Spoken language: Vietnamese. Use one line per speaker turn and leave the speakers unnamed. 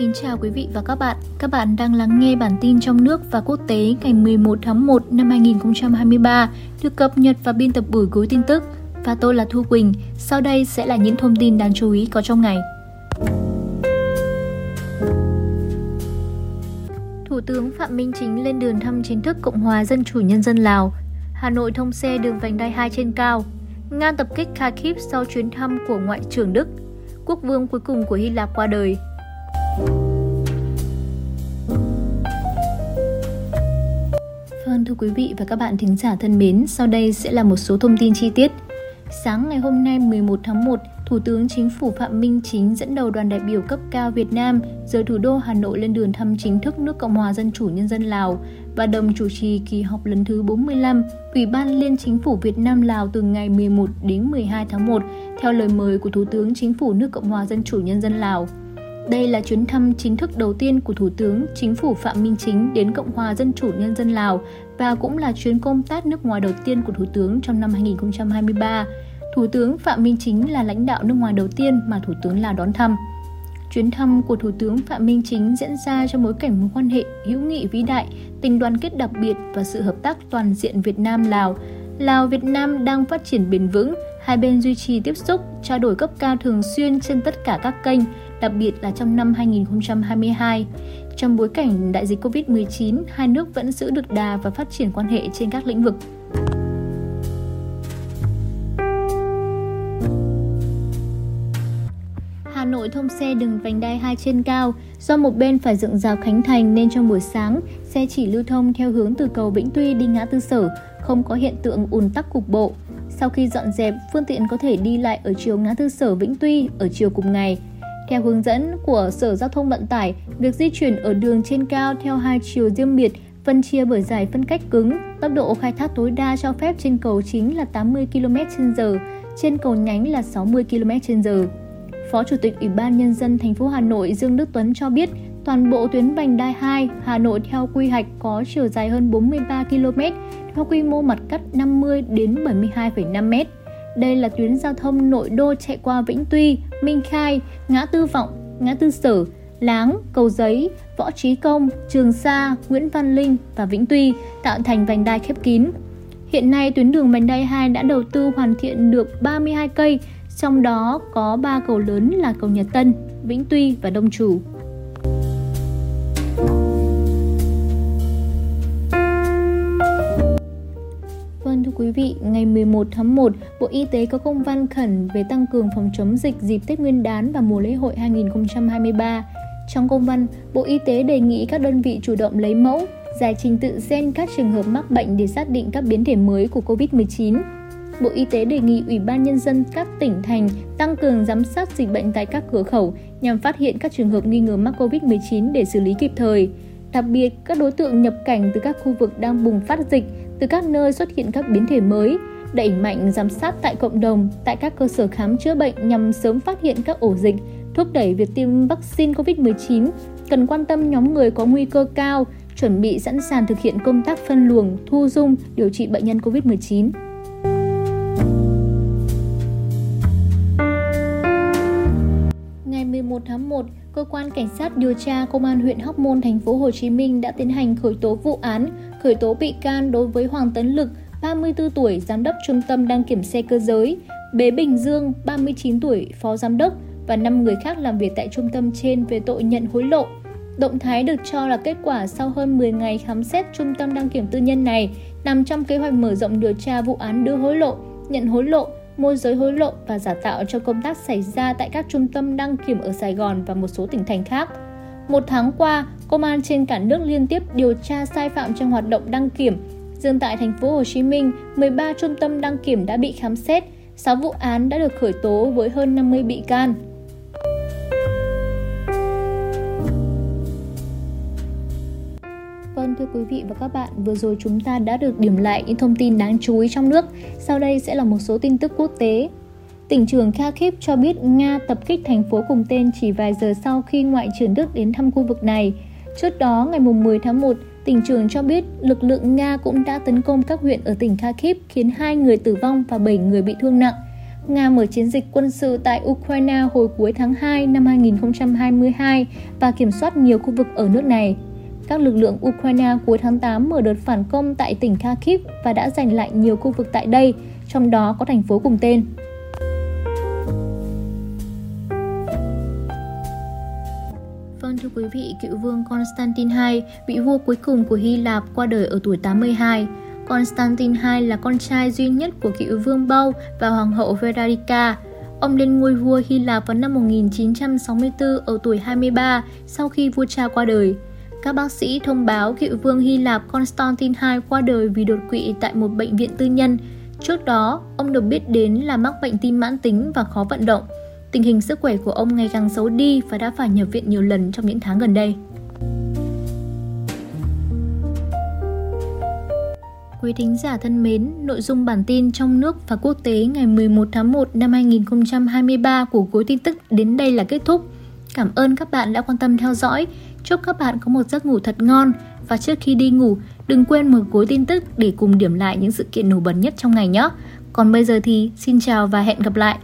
Kính chào quý vị và các bạn. Các bạn đang lắng nghe bản tin trong nước và quốc tế ngày 11 tháng 1 năm 2023 được cập nhật và biên tập buổi cuối tin tức. Và tôi là Thu Quỳnh. Sau đây sẽ là những thông tin đáng chú ý có trong ngày. Thủ tướng Phạm Minh Chính lên đường thăm chính thức Cộng hòa Dân chủ Nhân dân Lào. Hà Nội thông xe đường vành đai 2 trên cao. Nga tập kích Kharkiv sau chuyến thăm của Ngoại trưởng Đức. Quốc vương cuối cùng của Hy Lạp qua đời. Vâng thưa quý vị và các bạn thính giả thân mến, sau đây sẽ là một số thông tin chi tiết. Sáng ngày hôm nay 11 tháng 1, Thủ tướng Chính phủ Phạm Minh Chính dẫn đầu đoàn đại biểu cấp cao Việt Nam rời thủ đô Hà Nội lên đường thăm chính thức nước Cộng hòa Dân chủ Nhân dân Lào và đồng chủ trì kỳ họp lần thứ 45 Ủy ban Liên Chính phủ Việt Nam Lào từ ngày 11 đến 12 tháng 1 theo lời mời của Thủ tướng Chính phủ nước Cộng hòa Dân chủ Nhân dân Lào. Đây là chuyến thăm chính thức đầu tiên của Thủ tướng Chính phủ Phạm Minh Chính đến Cộng hòa Dân chủ Nhân dân Lào và cũng là chuyến công tác nước ngoài đầu tiên của Thủ tướng trong năm 2023. Thủ tướng Phạm Minh Chính là lãnh đạo nước ngoài đầu tiên mà Thủ tướng Lào đón thăm. Chuyến thăm của Thủ tướng Phạm Minh Chính diễn ra trong bối cảnh mối quan hệ hữu nghị vĩ đại, tình đoàn kết đặc biệt và sự hợp tác toàn diện Việt Nam-Lào. Lào-Việt Nam đang phát triển bền vững, hai bên duy trì tiếp xúc, trao đổi cấp cao thường xuyên trên tất cả các kênh, đặc biệt là trong năm 2022. Trong bối cảnh đại dịch Covid-19, hai nước vẫn giữ được đà và phát triển quan hệ trên các lĩnh vực. Hà Nội thông xe đường vành đai 2 trên cao. Do một bên phải dựng rào Khánh Thành nên trong buổi sáng, xe chỉ lưu thông theo hướng từ cầu Vĩnh Tuy đi ngã tư sở, không có hiện tượng ùn tắc cục bộ. Sau khi dọn dẹp, phương tiện có thể đi lại ở chiều ngã tư sở Vĩnh Tuy ở chiều cùng ngày. Theo hướng dẫn của Sở Giao thông Vận tải, việc di chuyển ở đường trên cao theo hai chiều riêng biệt phân chia bởi giải phân cách cứng, tốc độ khai thác tối đa cho phép trên cầu chính là 80 km/h, trên cầu nhánh là 60 km/h. Phó Chủ tịch Ủy ban Nhân dân thành phố Hà Nội Dương Đức Tuấn cho biết, toàn bộ tuyến vành đai 2 Hà Nội theo quy hoạch có chiều dài hơn 43 km, theo quy mô mặt cắt 50 đến 72,5 m. Đây là tuyến giao thông nội đô chạy qua Vĩnh Tuy, Minh Khai, ngã tư Vọng, ngã tư Sở, Láng, Cầu Giấy, Võ Trí Công, Trường Sa, Nguyễn Văn Linh và Vĩnh Tuy tạo thành vành đai khép kín. Hiện nay tuyến đường vành đai 2 đã đầu tư hoàn thiện được 32 cây, trong đó có 3 cầu lớn là cầu Nhật Tân, Vĩnh Tuy và Đông Chủ. Quý vị, ngày 11 tháng 1, Bộ Y tế có công văn khẩn về tăng cường phòng chống dịch dịp Tết Nguyên đán và mùa lễ hội 2023. Trong công văn, Bộ Y tế đề nghị các đơn vị chủ động lấy mẫu, giải trình tự gen các trường hợp mắc bệnh để xác định các biến thể mới của COVID-19. Bộ Y tế đề nghị Ủy ban Nhân dân các tỉnh thành tăng cường giám sát dịch bệnh tại các cửa khẩu nhằm phát hiện các trường hợp nghi ngờ mắc COVID-19 để xử lý kịp thời. Đặc biệt, các đối tượng nhập cảnh từ các khu vực đang bùng phát dịch, từ các nơi xuất hiện các biến thể mới, đẩy mạnh giám sát tại cộng đồng, tại các cơ sở khám chữa bệnh nhằm sớm phát hiện các ổ dịch, thúc đẩy việc tiêm vaccine COVID-19, cần quan tâm nhóm người có nguy cơ cao, chuẩn bị sẵn sàng thực hiện công tác phân luồng, thu dung, điều trị bệnh nhân COVID-19. 1, cơ quan cảnh sát điều tra công an huyện Hóc Môn thành phố Hồ Chí Minh đã tiến hành khởi tố vụ án, khởi tố bị can đối với Hoàng Tấn Lực, 34 tuổi, giám đốc trung tâm đăng kiểm xe cơ giới, Bế Bình Dương, 39 tuổi, phó giám đốc và 5 người khác làm việc tại trung tâm trên về tội nhận hối lộ. Động thái được cho là kết quả sau hơn 10 ngày khám xét trung tâm đăng kiểm tư nhân này, nằm trong kế hoạch mở rộng điều tra vụ án đưa hối lộ, nhận hối lộ môi giới hối lộ và giả tạo cho công tác xảy ra tại các trung tâm đăng kiểm ở Sài Gòn và một số tỉnh thành khác. Một tháng qua, công an trên cả nước liên tiếp điều tra sai phạm trong hoạt động đăng kiểm. Riêng tại thành phố Hồ Chí Minh, 13 trung tâm đăng kiểm đã bị khám xét, 6 vụ án đã được khởi tố với hơn 50 bị can. Vâng thưa quý vị và các bạn, vừa rồi chúng ta đã được điểm lại những thông tin đáng chú ý trong nước. Sau đây sẽ là một số tin tức quốc tế. Tỉnh trưởng Kharkiv cho biết Nga tập kích thành phố cùng tên chỉ vài giờ sau khi Ngoại trưởng Đức đến thăm khu vực này. Trước đó, ngày 10 tháng 1, tỉnh trưởng cho biết lực lượng Nga cũng đã tấn công các huyện ở tỉnh Kharkiv khiến hai người tử vong và 7 người bị thương nặng. Nga mở chiến dịch quân sự tại Ukraine hồi cuối tháng 2 năm 2022 và kiểm soát nhiều khu vực ở nước này. Các lực lượng Ukraine cuối tháng 8 mở đợt phản công tại tỉnh Kharkiv và đã giành lại nhiều khu vực tại đây, trong đó có thành phố cùng tên. Vâng thưa quý vị, cựu vương Constantine II, vị vua cuối cùng của Hy Lạp qua đời ở tuổi 82. Constantine II là con trai duy nhất của cựu vương Bau và hoàng hậu Verarika. Ông lên ngôi vua Hy Lạp vào năm 1964 ở tuổi 23 sau khi vua cha qua đời. Các bác sĩ thông báo cựu vương Hy Lạp Constantine II qua đời vì đột quỵ tại một bệnh viện tư nhân. Trước đó, ông được biết đến là mắc bệnh tim mãn tính và khó vận động. Tình hình sức khỏe của ông ngày càng xấu đi và đã phải nhập viện nhiều lần trong những tháng gần đây. Quý thính giả thân mến, nội dung bản tin trong nước và quốc tế ngày 11 tháng 1 năm 2023 của Gối tin tức đến đây là kết thúc. Cảm ơn các bạn đã quan tâm theo dõi. Chúc các bạn có một giấc ngủ thật ngon và trước khi đi ngủ, đừng quên mở cuối tin tức để cùng điểm lại những sự kiện nổi bật nhất trong ngày nhé. Còn bây giờ thì xin chào và hẹn gặp lại.